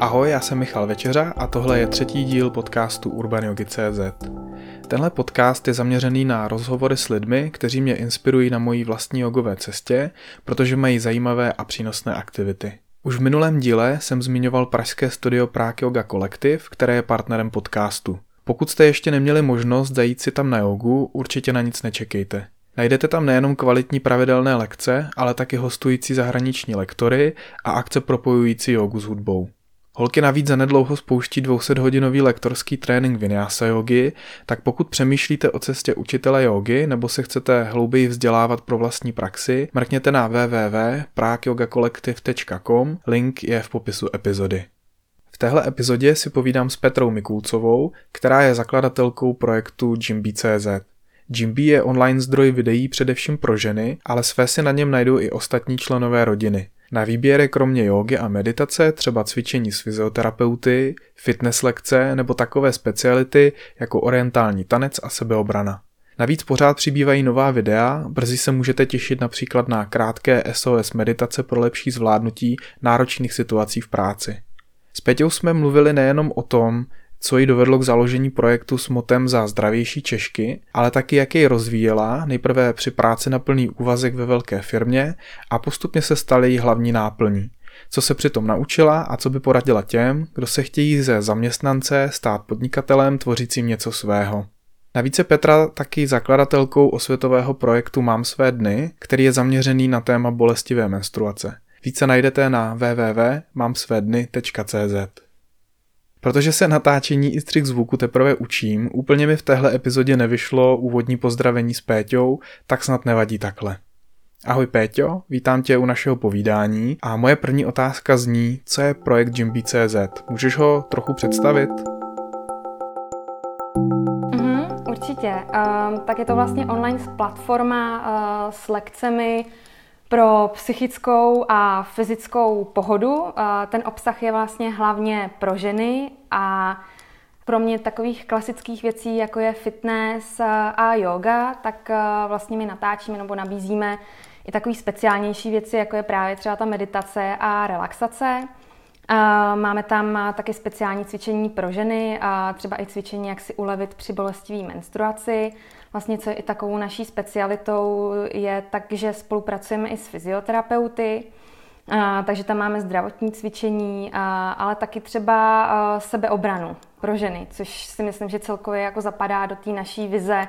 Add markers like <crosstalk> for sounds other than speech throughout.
Ahoj, já jsem Michal Večeřa a tohle je třetí díl podcastu UrbanYogi.cz. Tenhle podcast je zaměřený na rozhovory s lidmi, kteří mě inspirují na mojí vlastní jogové cestě, protože mají zajímavé a přínosné aktivity. Už v minulém díle jsem zmiňoval pražské studio Prague Yoga Collective, které je partnerem podcastu. Pokud jste ještě neměli možnost zajít si tam na jogu, určitě na nic nečekejte. Najdete tam nejenom kvalitní pravidelné lekce, ale taky hostující zahraniční lektory a akce propojující jogu s hudbou. Holky navíc zanedlouho spouští 200-hodinový lektorský trénink Vinyasa jogy, tak pokud přemýšlíte o cestě učitele jogy nebo se chcete hlouběji vzdělávat pro vlastní praxi, mrkněte na www.prakyogakolektiv.com, link je v popisu epizody. V téhle epizodě si povídám s Petrou Mikulcovou, která je zakladatelkou projektu Jimby.cz. Jimby je online zdroj videí především pro ženy, ale své si na něm najdou i ostatní členové rodiny. Na výběr je kromě jógy a meditace třeba cvičení s fyzioterapeuty, fitness lekce nebo takové speciality jako orientální tanec a sebeobrana. Navíc pořád přibývají nová videa, brzy se můžete těšit například na krátké SOS meditace pro lepší zvládnutí náročných situací v práci. S Peťou jsme mluvili nejenom o tom, co ji dovedlo k založení projektu s motem za zdravější Češky, ale taky jak jej rozvíjela, nejprve při práci na plný úvazek ve velké firmě a postupně se staly její hlavní náplní. Co se přitom naučila a co by poradila těm, kdo se chtějí ze zaměstnance stát podnikatelem tvořícím něco svého. Navíc je Petra taky zakladatelkou osvětového projektu Mám své dny, který je zaměřený na téma bolestivé menstruace. Více najdete na www.mamsvedny.cz. Protože se natáčení i střih zvuku teprve učím, úplně mi v téhle epizodě nevyšlo úvodní pozdravení s Péťou, tak snad nevadí takhle. Ahoj Péťo, vítám tě u našeho povídání a moje první otázka zní, co je projekt Jimby.cz. Můžeš ho trochu představit? Mm-hmm, určitě. Uh, tak je to vlastně online platforma uh, s lekcemi, pro psychickou a fyzickou pohodu. Ten obsah je vlastně hlavně pro ženy a pro mě takových klasických věcí, jako je fitness a yoga, tak vlastně my natáčíme nebo nabízíme i takové speciálnější věci, jako je právě třeba ta meditace a relaxace. Máme tam taky speciální cvičení pro ženy a třeba i cvičení, jak si ulevit při bolestivé menstruaci. Vlastně, co je i takovou naší specialitou, je tak, že spolupracujeme i s fyzioterapeuty, a, takže tam máme zdravotní cvičení, a, ale taky třeba a, sebeobranu pro ženy, což si myslím, že celkově jako zapadá do té naší vize,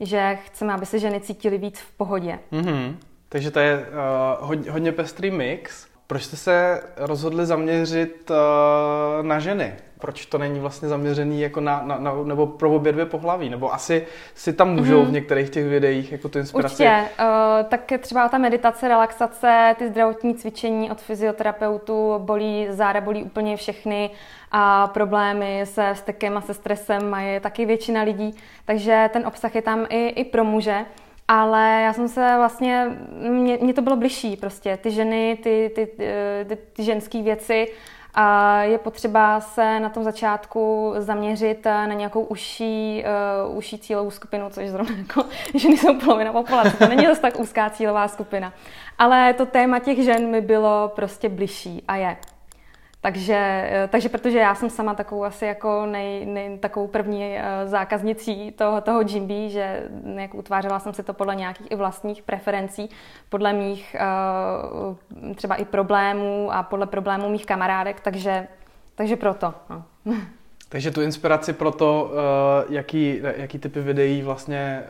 že chceme, aby se ženy cítily víc v pohodě. Mm-hmm. Takže to je uh, hodně, hodně pestrý mix. Proč jste se rozhodli zaměřit uh, na ženy? Proč to není vlastně zaměřený jako na, na, na nebo pro obě dvě pohlaví? Nebo asi si tam můžou mm-hmm. v některých těch videích jako tu inspiraci? Určitě. Uh, tak třeba ta meditace, relaxace, ty zdravotní cvičení od fyzioterapeutu, bolí záda, bolí úplně všechny a problémy se stekem a se stresem mají taky většina lidí. Takže ten obsah je tam i, i pro muže. Ale já jsem se vlastně, mně, mně to bylo bližší prostě, ty ženy, ty, ty, ty, ty, ty ženské věci a je potřeba se na tom začátku zaměřit na nějakou užší, uh, užší cílovou skupinu, což zrovna jako <laughs> ženy jsou polovina populace, to není zase tak úzká cílová skupina. Ale to téma těch žen mi bylo prostě bližší a je. Takže, eh, takže protože já jsem sama takovou asi jako nej, nej, takovou první uh, zákaznicí toho, toho Jimby, že jak utvářela jsem si to podle nějakých i vlastních preferencí, podle mých uh, třeba i problémů a podle problémů mých kamarádek, takže, takže proto. No. <laughs> Takže tu inspiraci pro to, jaký, jaký typy videí vlastně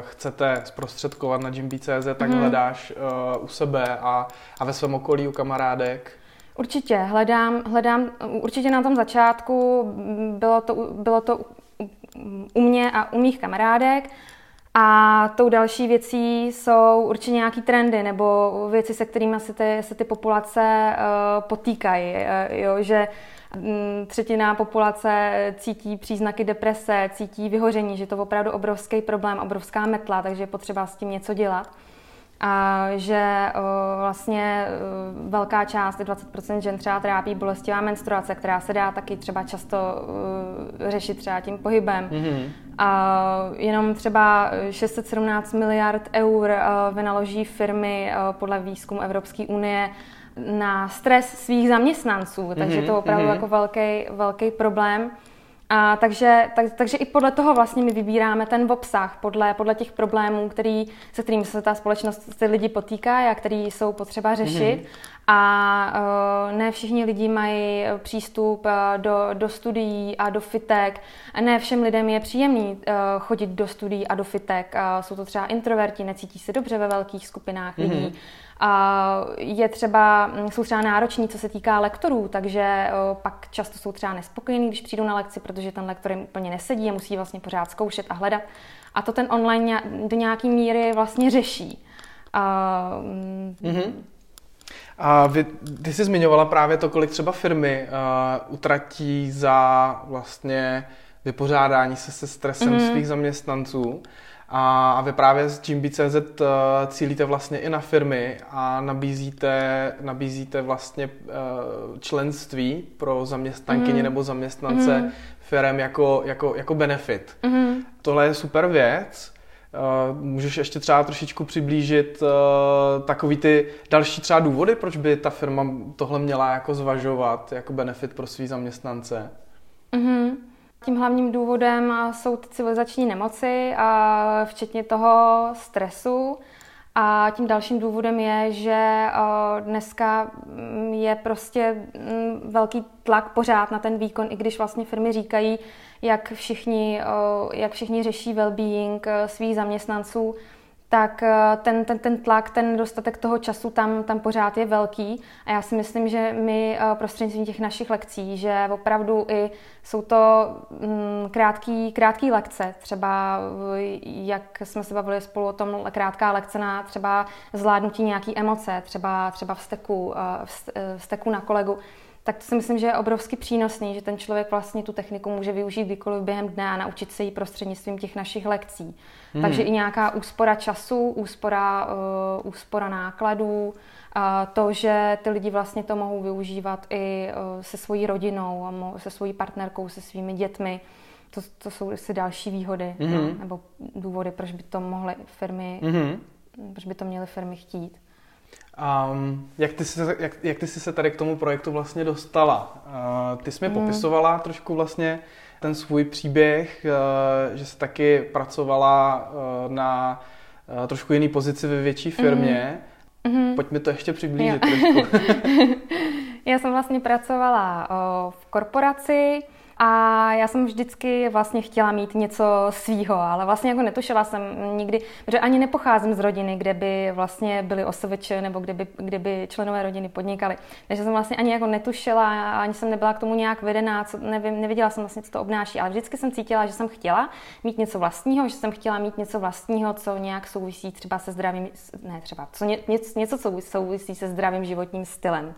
chcete zprostředkovat na Jimby.cz, tak mm. hledáš u sebe a, a ve svém okolí u kamarádek? Určitě, hledám, hledám, určitě na tom začátku bylo to, bylo to u mě a u mých kamarádek. A tou další věcí jsou určitě nějaký trendy nebo věci, se kterými se ty, se ty populace uh, potýkají, uh, jo, že um, třetina populace cítí příznaky deprese, cítí vyhoření, že je to opravdu obrovský problém, obrovská metla, takže je potřeba s tím něco dělat a že uh, vlastně uh, velká část, 20% žen třeba trápí bolestivá menstruace, která se dá taky třeba často uh, řešit třeba tím pohybem. Mm-hmm. A jenom třeba 617 miliard eur uh, vynaloží firmy uh, podle výzkumu Evropské unie na stres svých zaměstnanců, takže mm-hmm. to je opravdu mm-hmm. jako velký, velký problém. A takže, tak, takže i podle toho vlastně my vybíráme ten obsah, podle, podle těch problémů, který, se kterými se ta společnost, ty lidi potýká a který jsou potřeba řešit. Mm-hmm. A uh, ne všichni lidi mají přístup uh, do, do studií a do fitek. A ne všem lidem je příjemný uh, chodit do studií a do fitek. Uh, jsou to třeba introverti, necítí se dobře ve velkých skupinách lidí. Mm-hmm. A je třeba, mm, jsou třeba nároční, co se týká lektorů, takže pak často jsou třeba nespokojení, když přijdou na lekci, protože ten lektor jim úplně nesedí a musí vlastně pořád zkoušet a hledat. A to ten online do nějaké míry vlastně řeší. mm-hmm. A vy, ty jsi zmiňovala právě to, kolik třeba firmy uh, utratí za vlastně vypořádání se se stresem mm-hmm. svých zaměstnanců. A, a vy právě s Jimby.cz uh, cílíte vlastně i na firmy a nabízíte, nabízíte vlastně uh, členství pro zaměstnankyně mm-hmm. nebo zaměstnance mm-hmm. firm jako, jako, jako benefit. Mm-hmm. Tohle je super věc. Uh, můžeš ještě třeba trošičku přiblížit takový ty další třeba důvody, proč by ta firma tohle měla jako zvažovat jako benefit pro svý zaměstnance? Mm-hmm. Tím hlavním důvodem jsou ty civilizační nemoci, a včetně toho stresu. A tím dalším důvodem je, že dneska mm, je prostě mm, velký tlak pořád na ten výkon, i když vlastně firmy říkají, jak všichni, jak všichni řeší well-being e, svých zaměstnanců, tak eh, ten, ten, ten tlak, ten nedostatek toho času tam, tam pořád je velký. A já si myslím, že my eh, prostřednictvím těch našich lekcí, že opravdu i jsou to mm, krátký, krátký lekce, třeba jak jsme se bavili spolu o tom, krátká lekce na třeba zvládnutí nějaký emoce, třeba, třeba vzteku, eh, vzteku na kolegu, tak to si myslím, že je obrovsky přínosný, že ten člověk vlastně tu techniku může využít kdykoliv během dne a naučit se ji prostřednictvím těch našich lekcí. Hmm. Takže i nějaká úspora času, úspora, uh, úspora nákladů, uh, to, že ty lidi vlastně to mohou využívat i uh, se svojí rodinou, se svojí partnerkou, se svými dětmi, to, to jsou asi další výhody no, nebo důvody, proč by to mohly firmy, mm-hmm. proč by to měly firmy chtít. Um, jak, ty jsi, jak, jak ty jsi se tady k tomu projektu vlastně dostala? Uh, ty jsi mi mm. popisovala trošku vlastně ten svůj příběh, uh, že jsi taky pracovala uh, na uh, trošku jiný pozici ve větší firmě. Mm. Pojď mi to ještě přiblížit trošku. <laughs> Já jsem vlastně pracovala uh, v korporaci, a já jsem vždycky vlastně chtěla mít něco svýho, ale vlastně jako netušila jsem nikdy, protože ani nepocházím z rodiny, kde by vlastně byly osoveče nebo kde by, kde by členové rodiny podnikali. Takže jsem vlastně ani jako netušila, ani jsem nebyla k tomu nějak vedená, co, nevím, nevěděla jsem vlastně, co to obnáší, ale vždycky jsem cítila, že jsem chtěla mít něco vlastního, že jsem chtěla mít něco vlastního, co nějak souvisí třeba se zdravým, ne třeba, co ně, něco, co souvisí se zdravým životním stylem.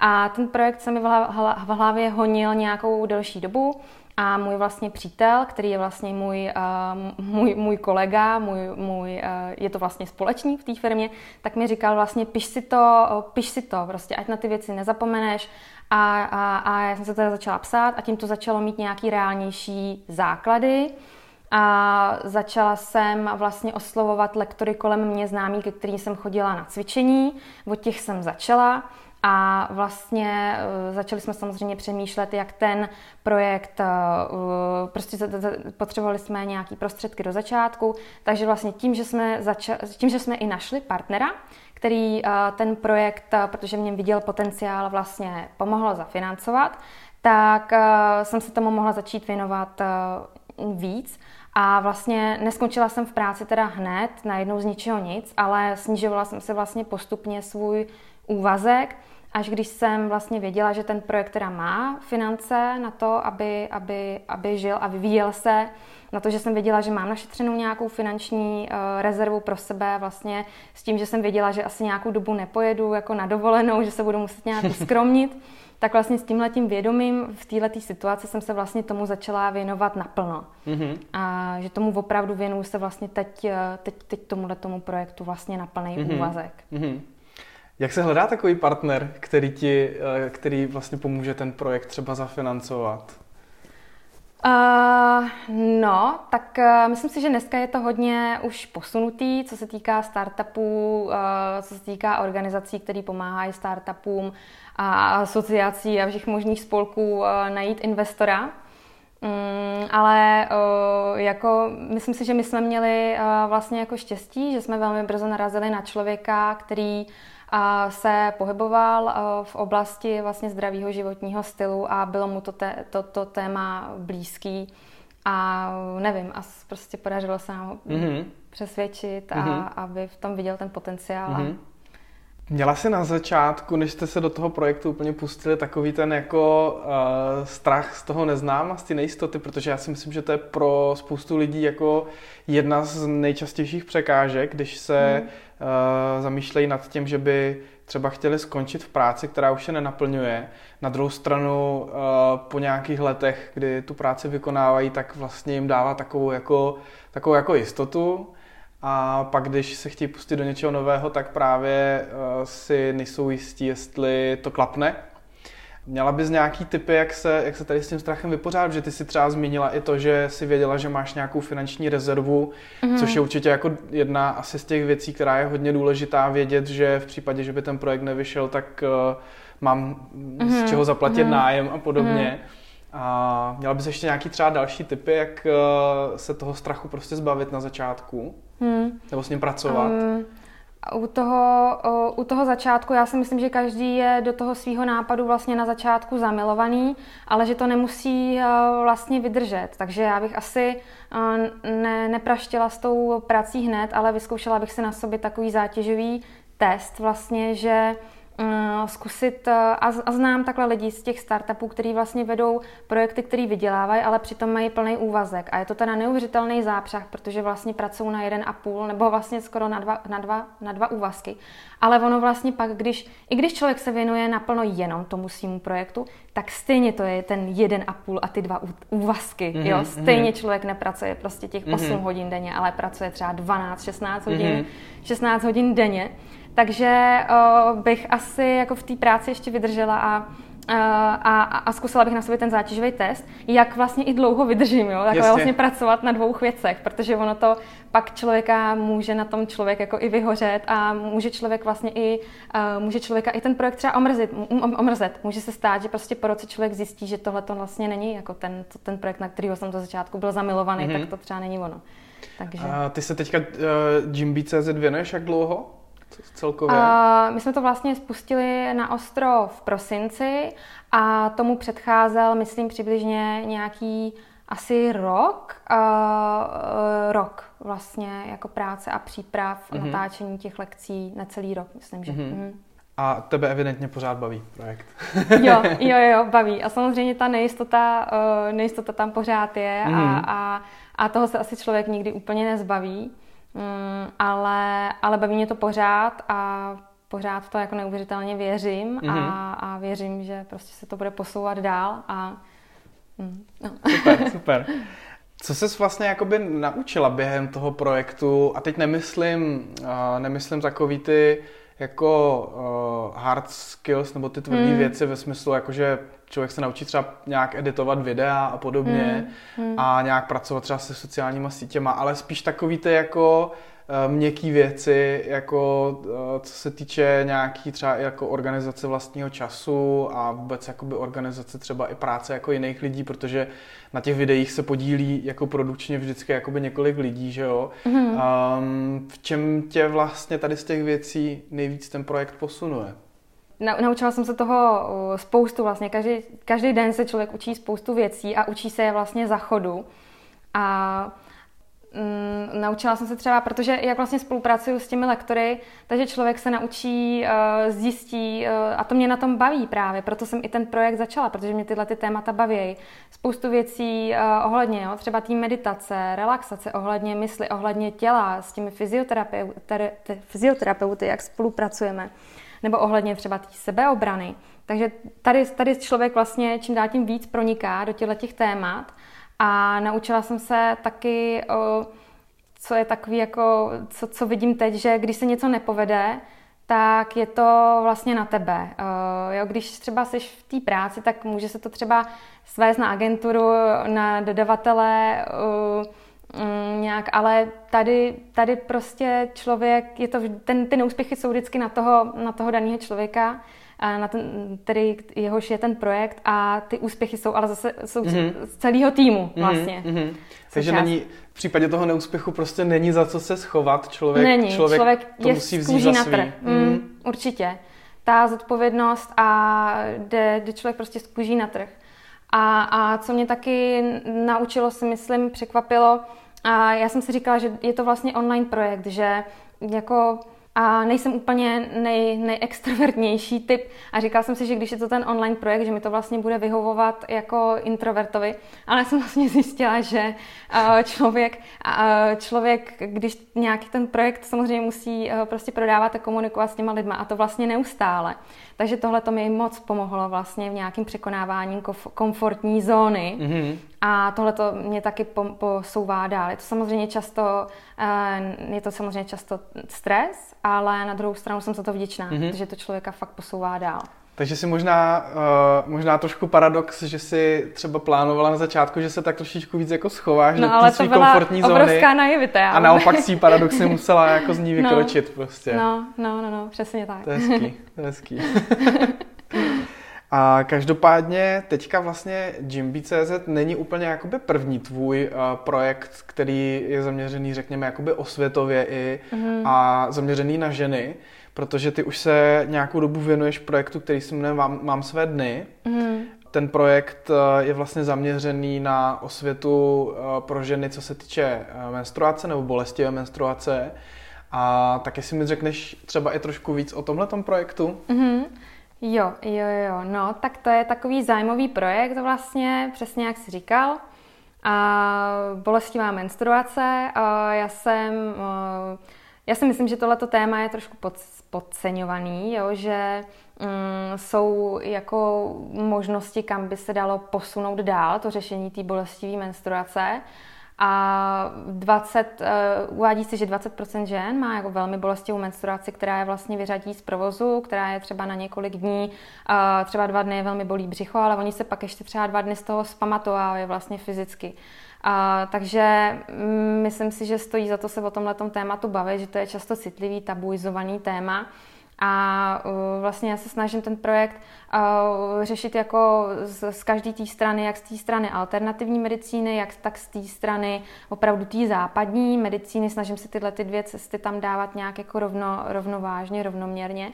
A ten projekt se mi v hlavě honil nějakou delší dobu a můj vlastně přítel, který je vlastně můj, uh, můj, můj kolega, můj, můj, uh, je to vlastně společník v té firmě, tak mi říkal vlastně piš si to, piš si to, prostě ať na ty věci nezapomeneš a, a, a já jsem se teda začala psát a tím to začalo mít nějaký reálnější základy. A začala jsem vlastně oslovovat lektory kolem mě známí, ke kterým jsem chodila na cvičení. Od těch jsem začala. A vlastně uh, začali jsme samozřejmě přemýšlet, jak ten projekt, uh, prostě potřebovali jsme nějaký prostředky do začátku, takže vlastně tím, že jsme, zača- tím, že jsme i našli partnera, který uh, ten projekt, protože mě viděl potenciál, vlastně pomohl zafinancovat, tak jsem se tomu mohla začít věnovat víc. A vlastně neskončila jsem v práci teda hned, najednou z ničeho nic, ale snižovala jsem se vlastně postupně svůj úvazek, až když jsem vlastně věděla, že ten projekt teda má finance na to, aby, aby, aby žil a vyvíjel se, na to, že jsem věděla, že mám našetřenou nějakou finanční uh, rezervu pro sebe, vlastně s tím, že jsem věděla, že asi nějakou dobu nepojedu jako na dovolenou, že se budu muset nějak <laughs> uskromnit, tak vlastně s tímhletím vědomím v této situaci jsem se vlastně tomu začala věnovat naplno. Mm-hmm. A že tomu opravdu věnuju se vlastně teď, eh, teď, teď tomuhle tomu projektu vlastně na plný mm-hmm. úvazek. Mm-hmm. Jak se hledá takový partner, který ti, eh, který vlastně pomůže ten projekt třeba zafinancovat? Uh, no, tak uh, myslím si, že dneska je to hodně už posunutý, co se týká startupů, uh, co se týká organizací, které pomáhají startupům a asociací a všech možných spolků uh, najít investora. Um, ale uh, jako, myslím si, že my jsme měli uh, vlastně jako štěstí, že jsme velmi brzo narazili na člověka, který uh, a se pohyboval v oblasti vlastně zdravého životního stylu a bylo mu to, te, to, to téma blízký a nevím, a prostě podařilo se nám mm-hmm. přesvědčit a mm-hmm. aby v tom viděl ten potenciál. Mm-hmm. A... Měla jsi na začátku, než jste se do toho projektu úplně pustili, takový ten jako uh, strach z toho neznáma, z té nejistoty, protože já si myslím, že to je pro spoustu lidí jako jedna z nejčastějších překážek, když se mm zamýšlejí nad tím, že by třeba chtěli skončit v práci, která už se nenaplňuje. Na druhou stranu uh, po nějakých letech, kdy tu práci vykonávají, tak vlastně jim dává takovou jako, takovou jako jistotu. A pak, když se chtějí pustit do něčeho nového, tak právě uh, si nejsou jistí, jestli to klapne. Měla bys nějaký typy, jak se, jak se tady s tím strachem vypořádat, že ty si třeba zmínila i to, že si věděla, že máš nějakou finanční rezervu, mm-hmm. což je určitě jako jedna asi z těch věcí, která je hodně důležitá vědět, že v případě, že by ten projekt nevyšel, tak uh, mám mm-hmm. z mhm. čeho zaplatit mm-hmm. nájem a podobně. Mm-hmm. A měla bys ještě nějaký třeba další typy, jak uh, se toho strachu prostě zbavit na začátku? Mm. Nebo s ním pracovat? Um, u toho, u toho začátku, já si myslím, že každý je do toho svého nápadu vlastně na začátku zamilovaný, ale že to nemusí vlastně vydržet. Takže já bych asi ne, nepraštila s tou prací hned, ale vyzkoušela bych si na sobě takový zátěžový test vlastně, že zkusit, eh, a, a znám takhle lidi z těch startupů, kteří vlastně vedou projekty, které vydělávají, ale přitom mají plný úvazek. A je to teda neuvěřitelný zápřah, protože vlastně pracují na jeden a půl, nebo vlastně skoro na dva, na dva, na dva úvazky. Ale ono vlastně pak, když, i když člověk se věnuje naplno jenom tomu svýmu projektu, tak stejně to je ten jeden a půl a ty dva úvazky. Mm-hmm, jo? Stejně mm-hmm. člověk nepracuje prostě těch 8 mm-hmm. hodin denně, ale pracuje třeba 12, 16 hodin, mm-hmm. 16 hodin denně. Takže uh, bych asi jako v té práci ještě vydržela a, uh, a, a zkusila bych na sobě ten zátěžový test, jak vlastně i dlouho vydržím, jo? Takhle vlastně pracovat na dvou věcech, protože ono to pak člověka může na tom člověk jako i vyhořet a může člověk vlastně i, uh, může člověka i ten projekt třeba omrzit, omrzet. Může se stát, že prostě po roce člověk zjistí, že tohle to vlastně není jako ten, ten projekt, na kterého jsem to začátku byl zamilovaný, mm-hmm. tak to třeba není ono. Takže. A ty se teďka uh, Jimby.cz věnuješ jak dlouho? Celkově? Uh, my jsme to vlastně spustili na ostro v prosinci a tomu předcházel, myslím, přibližně nějaký asi rok, uh, rok vlastně jako práce a příprav, uh-huh. natáčení těch lekcí na celý rok, myslím, že. Uh-huh. A tebe evidentně pořád baví projekt. <laughs> jo, <laughs> jo, jo, baví. A samozřejmě ta nejistota, uh, nejistota tam pořád je uh-huh. a, a, a toho se asi člověk nikdy úplně nezbaví. Mm, ale, ale baví mě to pořád a pořád v to jako neuvěřitelně věřím mm-hmm. a, mhm. a věřím, že prostě se to bude posouvat dál a mm, no. Super, <laughs> super. Co ses vlastně jakoby naučila během toho projektu a teď nemyslím, uh, nemyslím takový ty jako uh, hard skills nebo ty tvrdé hmm. věci ve smyslu, jakože člověk se naučí třeba nějak editovat videa a podobně hmm. Hmm. a nějak pracovat třeba se sociálníma sítěma, ale spíš takový ty jako měkký věci, jako uh, co se týče nějaký třeba jako organizace vlastního času a vůbec jakoby organizace třeba i práce jako jiných lidí, protože na těch videích se podílí jako produkčně vždycky jakoby několik lidí, že jo. Mm-hmm. Um, v čem tě vlastně tady z těch věcí nejvíc ten projekt posunuje? Naučila jsem se toho spoustu vlastně. Každý, každý den se člověk učí spoustu věcí a učí se je vlastně za chodu. A Mm, naučila jsem se třeba, protože jak vlastně spolupracuju s těmi lektory, takže člověk se naučí, uh, zjistí uh, a to mě na tom baví právě, proto jsem i ten projekt začala, protože mě tyhle ty témata baví. Spoustu věcí uh, ohledně, jo, třeba té meditace, relaxace, ohledně mysli, ohledně těla, s těmi fyzioterapeuty, fyzioterapeuty jak spolupracujeme, nebo ohledně třeba té sebeobrany. Takže tady, tady člověk vlastně čím dál tím víc proniká do těchto těch témat a naučila jsem se taky, co je takový jako, co, co vidím teď, že když se něco nepovede, tak je to vlastně na tebe. Jo, když třeba jsi v té práci, tak může se to třeba svést na agenturu, na dodavatele, um, nějak, ale tady, tady prostě člověk, je to, ten, ty neúspěchy jsou vždycky na toho, na toho daného člověka, na ten, tedy jehož je ten projekt a ty úspěchy jsou ale zase jsou mm-hmm. z celého týmu mhm, vlastně. Mm-hmm. Takže není, v případě toho neúspěchu prostě není za co se schovat, člověk, není. člověk, člověk to je musí vzít za svý. Mm, mm. Určitě. Ta zodpovědnost a jde, jde člověk prostě z kůží na trh. A, a co mě taky naučilo, si myslím, překvapilo, a já jsem si říkala, že je to vlastně online projekt, že jako a nejsem úplně nej, nejextrovertnější typ a říkala jsem si, že když je to ten online projekt, že mi to vlastně bude vyhovovat jako introvertovi, ale jsem vlastně zjistila, že člověk, člověk, když nějaký ten projekt samozřejmě musí prostě prodávat a komunikovat s těma lidma a to vlastně neustále. Takže tohle to mi moc pomohlo vlastně v nějakém překonávání komfortní zóny. Mm-hmm. A tohle to mě taky posouvá dál. Je to samozřejmě často, eh, je to samozřejmě často stres, ale na druhou stranu jsem za to vděčná, mm-hmm. protože to člověka fakt posouvá dál. Takže si možná, uh, možná trošku paradox, že si třeba plánovala na začátku, že se tak trošičku víc jako schováš no, do té své komfortní zóny. obrovská naivita. A naopak si paradoxně <laughs> musela jako z ní no. vykročit no, prostě. No, no, no, no, přesně tak. To je hezký, to je hezký. <laughs> A každopádně teďka vlastně Jimby.cz není úplně jakoby první tvůj uh, projekt, který je zaměřený, řekněme, jakoby osvětově i mm. a zaměřený na ženy protože ty už se nějakou dobu věnuješ projektu, který se jmenuje Mám, Mám své dny. Mm. Ten projekt eh, je vlastně zaměřený na osvětu eh, pro ženy, co se týče menstruace nebo bolestivé menstruace. A tak jestli mi řekneš třeba i trošku víc o tomhle projektu? Mm-hmm. Jo, jo, jo, no, tak to je takový zájmový projekt vlastně, přesně jak jsi říkal. A bolestivá menstruace. A já jsem, já si myslím, že tohleto téma je trošku pod, podceňovaný, jo, že mm, jsou jako možnosti, kam by se dalo posunout dál to řešení té bolestivé menstruace. A 20, uh, uvádí se, že 20% žen má jako velmi bolestivou menstruaci, která je vlastně vyřadí z provozu, která je třeba na několik dní, uh, třeba dva dny velmi bolí břicho, ale oni se pak ještě třeba dva dny z toho zpamatovávají vlastně fyzicky. A, takže mm, myslím si, že stojí za to se o tomhle tématu bavit, že to je často citlivý, tabuizovaný téma. A vlastně já se snažím ten projekt řešit jako z, z každé té strany, jak z té strany alternativní medicíny, jak tak z té strany opravdu té západní medicíny. Snažím se tyhle ty dvě cesty tam dávat nějak jako rovno, rovnovážně, rovnoměrně.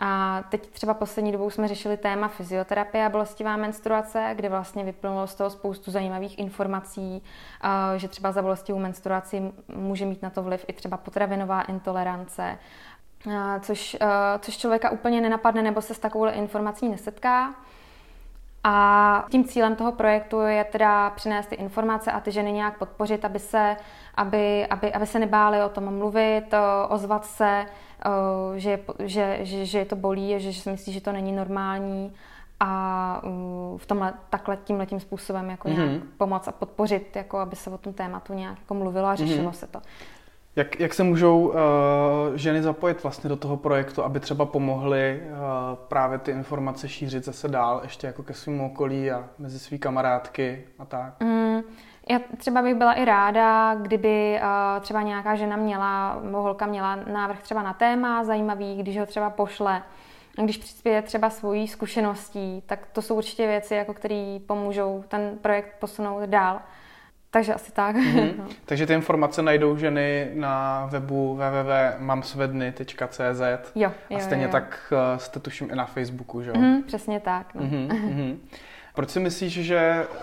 A teď třeba poslední dobou jsme řešili téma fyzioterapie a bolestivá menstruace, kde vlastně vyplynulo z toho spoustu zajímavých informací, že třeba za bolestivou menstruaci může mít na to vliv i třeba potravinová intolerance, což, což člověka úplně nenapadne nebo se s takovou informací nesetká. A tím cílem toho projektu je teda přinést ty informace a ty ženy nějak podpořit, aby se, aby, aby, aby se nebály o tom mluvit, ozvat se, že, že, že, že je to bolí, že, že si myslí, že to není normální a v tomhle takhle tímhletím způsobem jako nějak mm-hmm. pomoct a podpořit, jako aby se o tom tématu nějak jako mluvilo a řešilo mm-hmm. se to. Jak, jak se můžou uh, ženy zapojit vlastně do toho projektu, aby třeba pomohly uh, právě ty informace šířit zase dál, ještě jako ke svým okolí a mezi svý kamarádky a tak? Mm, já třeba bych byla i ráda, kdyby uh, třeba nějaká žena měla, nebo holka měla návrh třeba na téma zajímavý, když ho třeba pošle, když přispěje třeba svojí zkušeností, tak to jsou určitě věci, jako které pomůžou ten projekt posunout dál. Takže asi tak. Mm-hmm. <laughs> No. Takže ty informace najdou ženy na webu www.mamsvedny.cz jo, jo, a stejně jo, jo. tak uh, jste tuším i na Facebooku, že jo? Mm, přesně tak. No. Mm-hmm, mm-hmm. Proč si myslíš, že uh,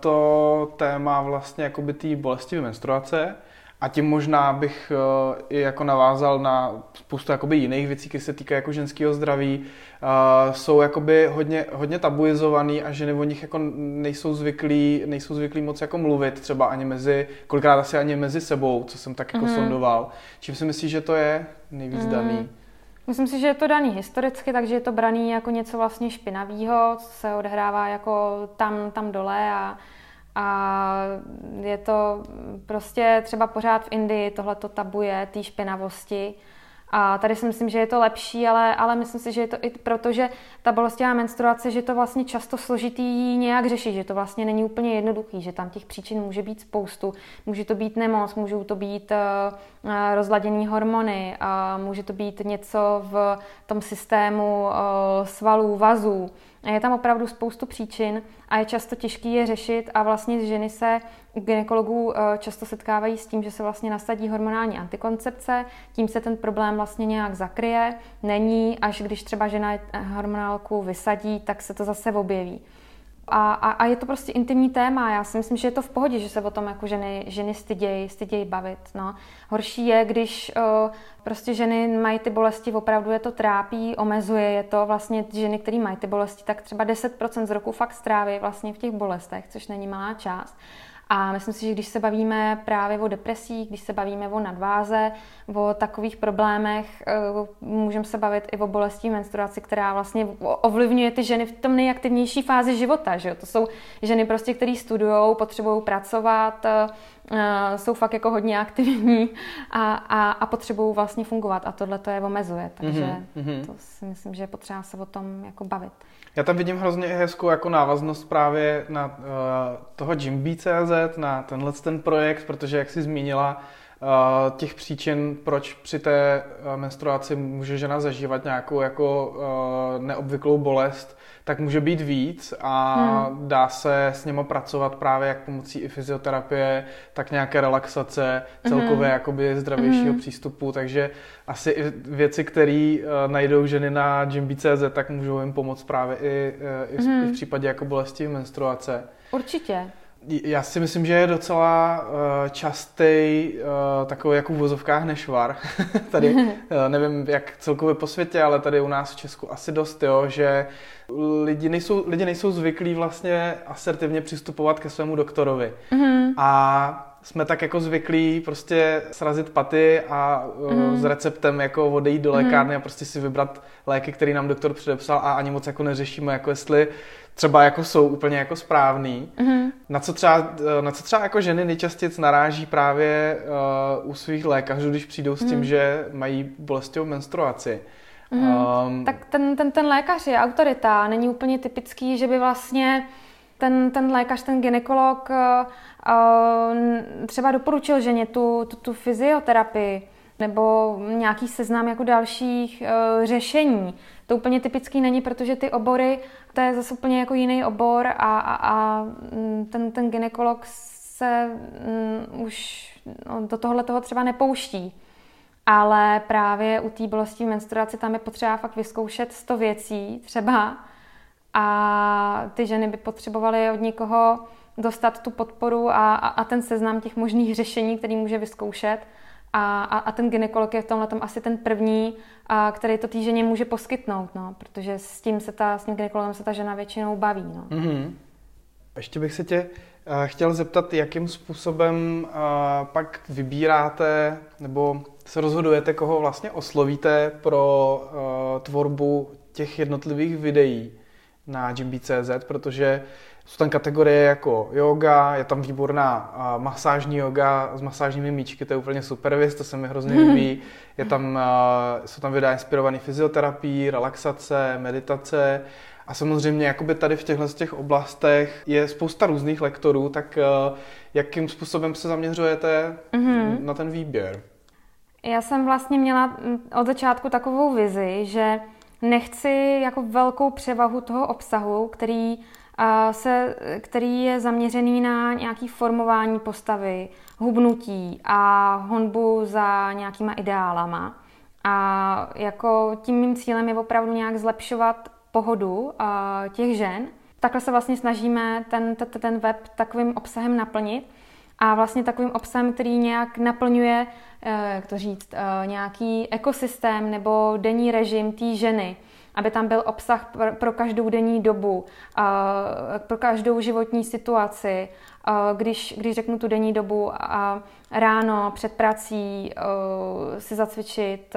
to téma vlastně jakoby té bolestivé menstruace a tím možná bych uh, i jako navázal na spoustu jakoby jiných věcí, které se týkají jako ženského zdraví, uh, jsou jakoby hodně, hodně tabuizovaný a ženy o nich jako nejsou zvyklí, nejsou zvyklí moc jako mluvit třeba ani mezi, kolikrát asi ani mezi sebou, co jsem tak jako mm. sondoval. Čím si myslíš, že to je nejvíc mm. daný? Myslím si, že je to daný historicky, takže je to braný jako něco vlastně špinavého, co se odehrává jako tam, tam dole a, a je to prostě třeba pořád v Indii tohleto tabuje té špinavosti A tady si myslím, že je to lepší, ale, ale myslím si, že je to i proto, že ta bolestivá menstruace, že to vlastně často složitý nějak řešit, že to vlastně není úplně jednoduchý, že tam těch příčin může být spoustu. Může to být nemoc, můžou to být uh, rozladěný hormony, uh, může to být něco v tom systému uh, svalů, vazů. Je tam opravdu spoustu příčin a je často těžký je řešit a vlastně ženy se gynekologů eh, často setkávají s tím, že se vlastně nasadí hormonální antikoncepce, tím se ten problém vlastně nějak zakryje, není, až když třeba žena hormonálku vysadí, tak se to zase objeví. A, a, a je to prostě intimní téma. Já si myslím, že je to v pohodě, že se o tom jako ženy, ženy stydějí, stydějí bavit. No. Horší je, když uh, prostě ženy mají ty bolesti, opravdu je to trápí, omezuje je to. Vlastně ženy, které mají ty bolesti, tak třeba 10% z roku fakt stráví vlastně v těch bolestech, což není malá část. A myslím si, že když se bavíme právě o depresích, když se bavíme o nadváze, o takových problémech, eh, můžeme se bavit i o bolesti menstruaci, která vlastně ovlivňuje ty ženy v tom nejaktivnější fázi života. Že? To jsou ženy, prostě, které studují, potřebují pracovat, eh, jsou fakt jako hodně aktivní a, a, a potřebují vlastně fungovat a tohle to je omezuje. Takže mm-hmm. to si myslím, že je potřeba se o tom jako bavit. Já tam vidím hrozně hezkou jako návaznost právě na uh, toho Jimby.cz, na tenhle ten projekt, protože jak jsi zmínila, uh, těch příčin, proč při té uh, menstruaci může žena zažívat nějakou jako uh, neobvyklou bolest, tak může být víc a hmm. dá se s něma pracovat právě jak pomocí i fyzioterapie, tak nějaké relaxace, celkově hmm. jakoby zdravějšího hmm. přístupu, takže asi i věci, které najdou ženy na gymby.cz, tak můžou jim pomoct právě i, i, v, hmm. i v případě jako bolesti menstruace. Určitě. Já si myslím, že je docela uh, častý uh, takový jako v vozovkách nešvar. <laughs> tady uh, <laughs> nevím, jak celkově po světě, ale tady u nás v Česku asi dost, jo, že lidi nejsou, lidi nejsou zvyklí vlastně asertivně přistupovat ke svému doktorovi. Mm-hmm. A jsme tak jako zvyklí prostě srazit paty a mm. s receptem jako odejít do lékárny mm. a prostě si vybrat léky, který nám doktor předepsal a ani moc jako neřešíme, jako jestli třeba jako jsou úplně jako správný. Mm. Na co třeba, na co třeba jako ženy nejčastěji naráží právě uh, u svých lékařů, když přijdou s tím, mm. že mají bolestivou menstruaci. Mm. Um, tak ten, ten, ten lékař je autorita, není úplně typický, že by vlastně ten, ten lékař, ten ginekolog uh, třeba doporučil ženě tu, tu, tu fyzioterapii nebo nějaký seznam jako dalších uh, řešení. To úplně typický není, protože ty obory, to je zase úplně jako jiný obor a, a, a mm, ten, ten ginekolog se um, už no, do tohle toho třeba nepouští. Ale právě u té bolesti menstruace tam je potřeba fakt vyzkoušet 100 věcí třeba a ty ženy by potřebovaly od někoho dostat tu podporu a, a, a ten seznam těch možných řešení, který může vyzkoušet. A, a, a ten ginekolog je v tomhle tom asi ten první, a, který to té ženě může poskytnout, no, protože s tím se ta, s tím ginekologem se ta žena většinou baví. No. Mm-hmm. Ještě bych se tě uh, chtěl zeptat, jakým způsobem uh, pak vybíráte nebo se rozhodujete, koho vlastně oslovíte pro uh, tvorbu těch jednotlivých videí na Jimby.cz, protože jsou tam kategorie jako yoga, je tam výborná uh, masážní yoga s masážními míčky, to je úplně super věc, to se mi hrozně <laughs> líbí. Je tam, uh, jsou tam videa inspirované fyzioterapií, relaxace, meditace a samozřejmě jakoby tady v těchto těch oblastech je spousta různých lektorů, tak uh, jakým způsobem se zaměřujete mm-hmm. na ten výběr? Já jsem vlastně měla mm, od začátku takovou vizi, že nechci jako velkou převahu toho obsahu, který, se, který je zaměřený na nějaký formování postavy, hubnutí a honbu za nějakýma ideálama. A jako tím mým cílem je opravdu nějak zlepšovat pohodu těch žen. Takhle se vlastně snažíme ten, ten, ten web takovým obsahem naplnit a vlastně takovým obsahem, který nějak naplňuje, eh, jak to říct, eh, nějaký ekosystém nebo denní režim té ženy, aby tam byl obsah pro každou denní dobu, eh, pro každou životní situaci. Když, když řeknu tu denní dobu a ráno před prací si zacvičit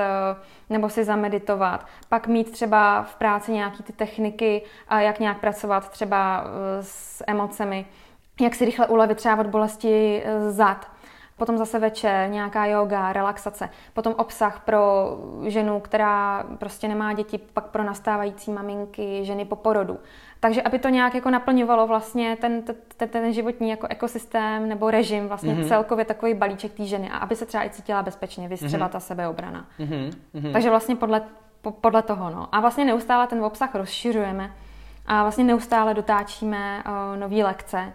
nebo si zameditovat, pak mít třeba v práci nějaké ty techniky, jak nějak pracovat třeba s emocemi, jak si rychle ulevit třeba od bolesti eh, zad. Potom zase večer nějaká yoga, relaxace. Potom obsah pro ženu, která prostě nemá děti, pak pro nastávající maminky, ženy po porodu. Takže aby to nějak jako naplňovalo vlastně ten, ten, ten životní jako ekosystém nebo režim, vlastně mm-hmm. celkově takový balíček té ženy a aby se třeba i cítila bezpečně, vys třeba mm-hmm. ta sebeobrana. Mm-hmm. Takže vlastně podle, po, podle toho. No. A vlastně neustále ten obsah rozšiřujeme a vlastně neustále dotáčíme uh, nové lekce.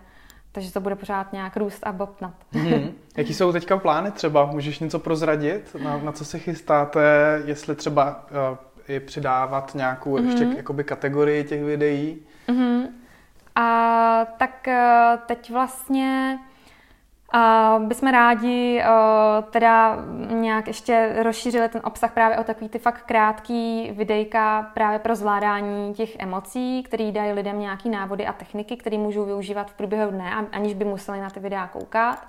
Takže to bude pořád nějak růst a bobtnat. Mm-hmm. Jaký jsou teďka plány třeba? Můžeš něco prozradit? Na, na co se chystáte? Jestli třeba uh, i přidávat nějakou mm-hmm. ještě jakoby kategorii těch videí? Mm-hmm. A tak uh, teď vlastně a bychom rádi uh, teda nějak ještě rozšířili ten obsah právě o takový ty fakt krátký videjka právě pro zvládání těch emocí, které dají lidem nějaký návody a techniky, které můžou využívat v průběhu dne, aniž by museli na ty videa koukat.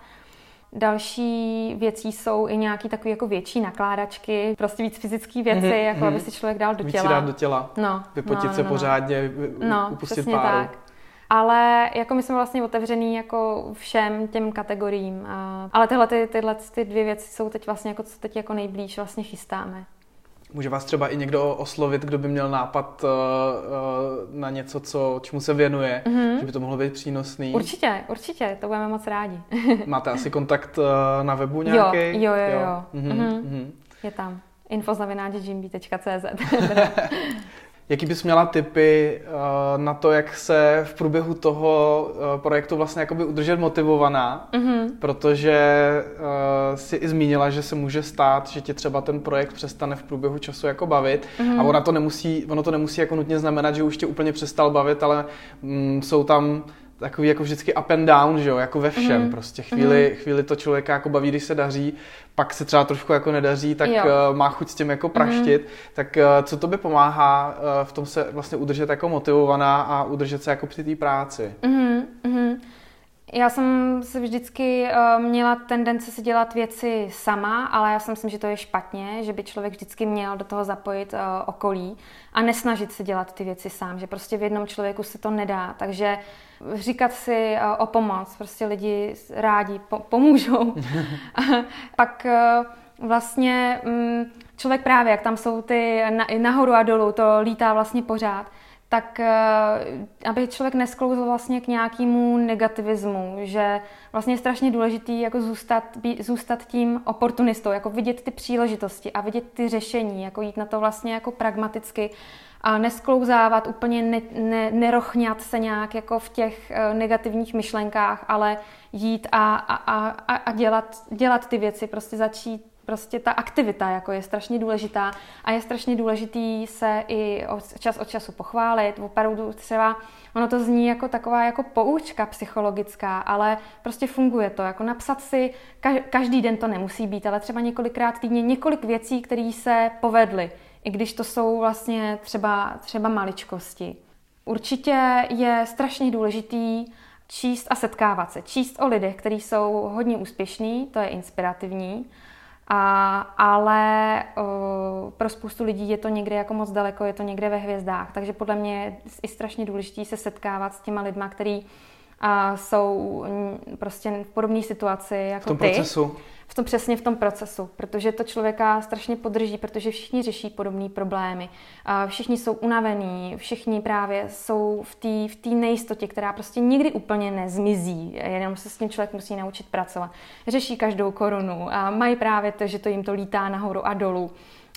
Další věcí jsou i nějaké takové jako větší nakládačky, prostě víc fyzické věci, mm-hmm, jako mm-hmm. aby si člověk dal do víc těla. Víc dát do těla, no, vypotit no, no, se no, pořádně, no, upustit páru. Tak. Ale jako my jsme vlastně otevřený jako všem těm kategoriím. Ale tyhle, ty, tyhle ty dvě věci jsou teď vlastně jako, co teď jako nejblíž vlastně chystáme. Může vás třeba i někdo oslovit, kdo by měl nápad uh, uh, na něco, co, čemu se věnuje, mm-hmm. že by to mohlo být přínosný? Určitě, určitě, to budeme moc rádi. <laughs> Máte asi kontakt uh, na webu nějaký? Jo, jo, jo. jo. jo. Mm-hmm. Mm-hmm. Je tam infoznavináčgmb.cz <laughs> <laughs> Jaký bys měla tipy uh, na to, jak se v průběhu toho uh, projektu vlastně jakoby udržet motivovaná, mm-hmm. protože uh, si i zmínila, že se může stát, že tě třeba ten projekt přestane v průběhu času jako bavit mm-hmm. a ona to nemusí, ono to nemusí jako nutně znamenat, že už tě úplně přestal bavit, ale mm, jsou tam takový jako vždycky up and down, že jo, jako ve všem. Mm. Prostě chvíli, mm. chvíli to člověka jako baví, když se daří, pak se třeba trošku jako nedaří, tak jo. Uh, má chuť s tím jako praštit. Mm. Tak uh, co to by pomáhá uh, v tom se vlastně udržet jako motivovaná a udržet se jako při té práci? Mm. Mm. Já jsem se vždycky uh, měla tendence si dělat věci sama, ale já si myslím, že to je špatně, že by člověk vždycky měl do toho zapojit uh, okolí a nesnažit se dělat ty věci sám, že prostě v jednom člověku se to nedá. Takže říkat si uh, o pomoc, prostě lidi rádi po- pomůžou. <laughs> Pak vlastně um, člověk právě, jak tam jsou ty na, nahoru a dolů, to lítá vlastně pořád, tak eh, aby člověk nesklouzl vlastně k nějakému negativismu, že vlastně je strašně důležitý jako zůstat, být, zůstat tím oportunistou, jako vidět ty příležitosti a vidět ty řešení, jako jít na to vlastně jako pragmaticky a nesklouzávat, úplně ne, ne, nerochňat se nějak jako v těch eh, negativních myšlenkách, ale jít a, a, a, a dělat, dělat ty věci, prostě začít prostě ta aktivita jako je strašně důležitá a je strašně důležitý se i čas od času pochválit. Opravdu třeba, ono to zní jako taková jako poučka psychologická, ale prostě funguje to. Jako napsat si, každý den to nemusí být, ale třeba několikrát týdně několik věcí, které se povedly, i když to jsou vlastně třeba, třeba maličkosti. Určitě je strašně důležitý číst a setkávat se. Číst o lidech, kteří jsou hodně úspěšní, to je inspirativní, a, ale uh, pro spoustu lidí je to někde jako moc daleko, je to někde ve hvězdách, takže podle mě je i strašně důležité se setkávat s těma lidma, který uh, jsou prostě v podobné situaci jako v tom ty. procesu v tom přesně v tom procesu, protože to člověka strašně podrží, protože všichni řeší podobné problémy. Všichni jsou unavení, všichni právě jsou v té v tý nejistotě, která prostě nikdy úplně nezmizí, jenom se s tím člověk musí naučit pracovat. Řeší každou korunu a mají právě to, že to jim to lítá nahoru a dolů.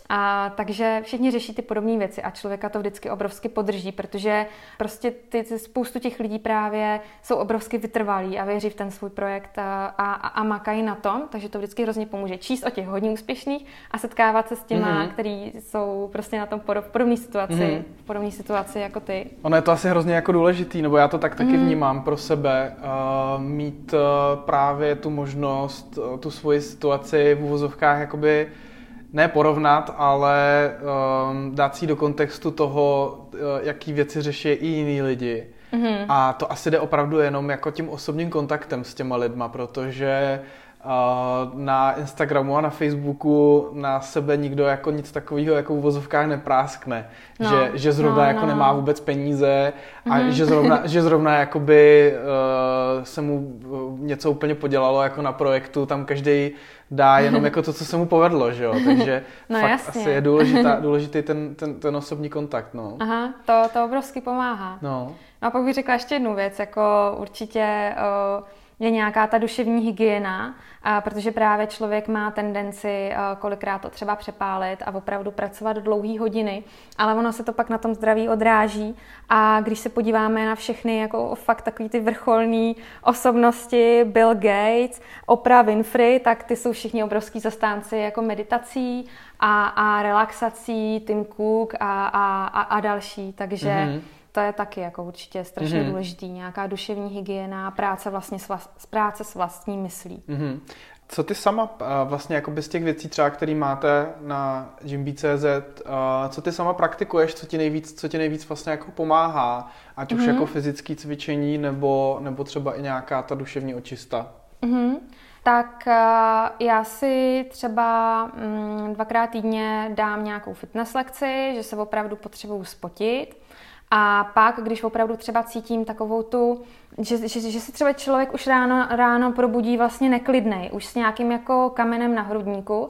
A takže všichni řeší ty podobné věci a člověka to vždycky obrovsky podrží, protože prostě ty, ty spoustu těch lidí právě jsou obrovsky vytrvalí a věří v ten svůj projekt a, a, a makají na tom, takže to vždycky hrozně pomůže číst o těch hodně úspěšných a setkávat se s těma, mm-hmm. který jsou prostě na tom podobné situaci, mm-hmm. v podobné situaci jako ty. Ono je to asi hrozně jako důležitý, nebo já to tak taky mm-hmm. vnímám pro sebe, uh, mít uh, právě tu možnost, uh, tu svoji situaci v úvozovkách jakoby ne porovnat, ale um, dát si do kontextu toho, uh, jaký věci řeší i jiní lidi. Mm-hmm. A to asi jde opravdu jenom jako tím osobním kontaktem s těma lidma, protože na Instagramu a na Facebooku na sebe nikdo jako nic takového jako v vozovkách nepráskne. No, že, že zrovna no, jako no. nemá vůbec peníze a mm-hmm. že zrovna, že zrovna jakoby uh, se mu něco úplně podělalo jako na projektu, tam každý dá jenom jako to, co se mu povedlo, že jo, takže <laughs> no, fakt jasně. asi je důležitá, důležitý ten, ten, ten osobní kontakt, no. Aha, to, to obrovsky pomáhá. No. No a pak bych řekla ještě jednu věc, jako určitě uh, je nějaká ta duševní hygiena, a protože právě člověk má tendenci kolikrát to třeba přepálit a opravdu pracovat dlouhé hodiny, ale ono se to pak na tom zdraví odráží. A když se podíváme na všechny jako fakt takový ty vrcholní osobnosti, Bill Gates, Oprah Winfrey, tak ty jsou všichni obrovský zastánci jako meditací a, a relaxací, Tim Cook a, a, a, a další, takže mm-hmm to je taky jako určitě strašně mm-hmm. důležitý. Nějaká duševní hygiena, práce vlastně s, vlast, práce s vlastní myslí. Mm-hmm. Co ty sama vlastně jako z těch věcí třeba, které máte na Jimby.cz, co ty sama praktikuješ, co ti nejvíc, co ti nejvíc vlastně jako pomáhá, ať už mm-hmm. jako fyzické cvičení nebo, nebo třeba i nějaká ta duševní očista? Mm-hmm. Tak já si třeba mm, dvakrát týdně dám nějakou fitness lekci, že se opravdu potřebuju spotit a pak, když opravdu třeba cítím takovou tu, že, že, že se třeba člověk už ráno, ráno probudí vlastně neklidnej, už s nějakým jako kamenem na hrudníku,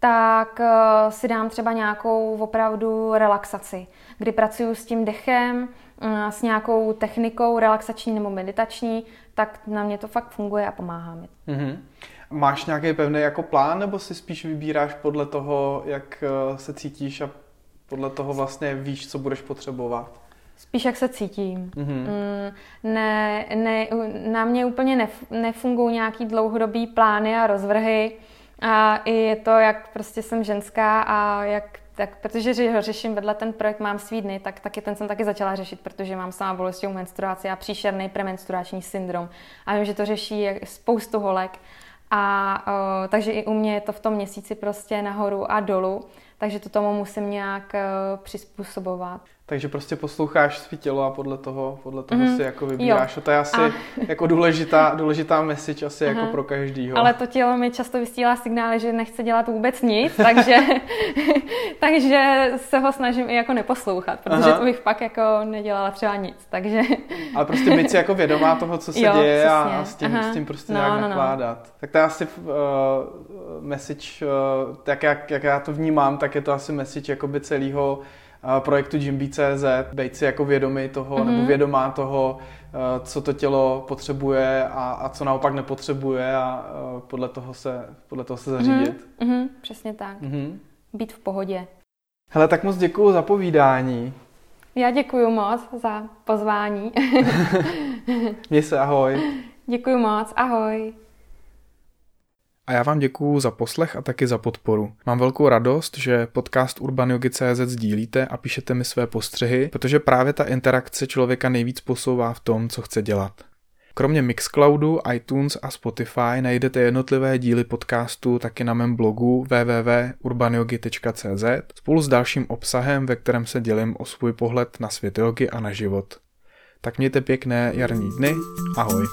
tak uh, si dám třeba nějakou opravdu relaxaci, kdy pracuji s tím dechem, uh, s nějakou technikou relaxační nebo meditační, tak na mě to fakt funguje a pomáhá mi. Mm-hmm. Máš nějaký pevný jako plán, nebo si spíš vybíráš podle toho, jak uh, se cítíš a podle toho vlastně víš, co budeš potřebovat? Spíš jak se cítím. Mm-hmm. Ne, ne, na mě úplně nef, nefungují nějaký dlouhodobý plány a rozvrhy. A i je to, jak prostě jsem ženská a jak tak, protože ho řeším vedle ten projekt Mám svý dny, tak taky ten jsem taky začala řešit, protože mám sama bolestivou menstruaci a příšerný premenstruační syndrom. A vím, že to řeší spoustu holek. A o, takže i u mě je to v tom měsíci prostě nahoru a dolů, takže to tomu musím nějak o, přizpůsobovat. Takže prostě posloucháš svý tělo a podle toho, podle toho mm. si jako vybíráš. Jo. A to je asi a... jako důležitá, důležitá message asi jako Aha. jako pro každýho. Ale to tělo mi často vysílá signály, že nechce dělat vůbec nic, <laughs> takže, takže se ho snažím i jako neposlouchat, protože Aha. to bych pak jako nedělala třeba nic. Takže... Ale prostě být si jako vědomá toho, co se jo, děje a, a s, tím, s tím prostě no, nějak no, no. nakládat. Tak to je asi uh, message, uh, tak jak, jak já to vnímám, tak je to asi message jakoby celého projektu Jimby.cz, být si jako vědomý toho, mm-hmm. nebo mhm. vědomá toho, eh, co to tělo potřebuje a, a co naopak nepotřebuje a eh, podle toho se, podle toho se zařídit. Mm-hmm. Mm-hmm. Přesně tak. Mm-hmm. Být v pohodě. Hele, tak moc děkuji za povídání. Já děkuji moc za pozvání. <laughs> Měj se, ahoj. Děkuji moc, ahoj. A já vám děkuju za poslech a taky za podporu. Mám velkou radost, že podcast UrbanYogi.cz sdílíte a píšete mi své postřehy, protože právě ta interakce člověka nejvíc posouvá v tom, co chce dělat. Kromě Mixcloudu, iTunes a Spotify najdete jednotlivé díly podcastu taky na mém blogu www.urbanyogi.cz spolu s dalším obsahem, ve kterém se dělím o svůj pohled na svět jogy a na život. Tak mějte pěkné jarní dny, ahoj.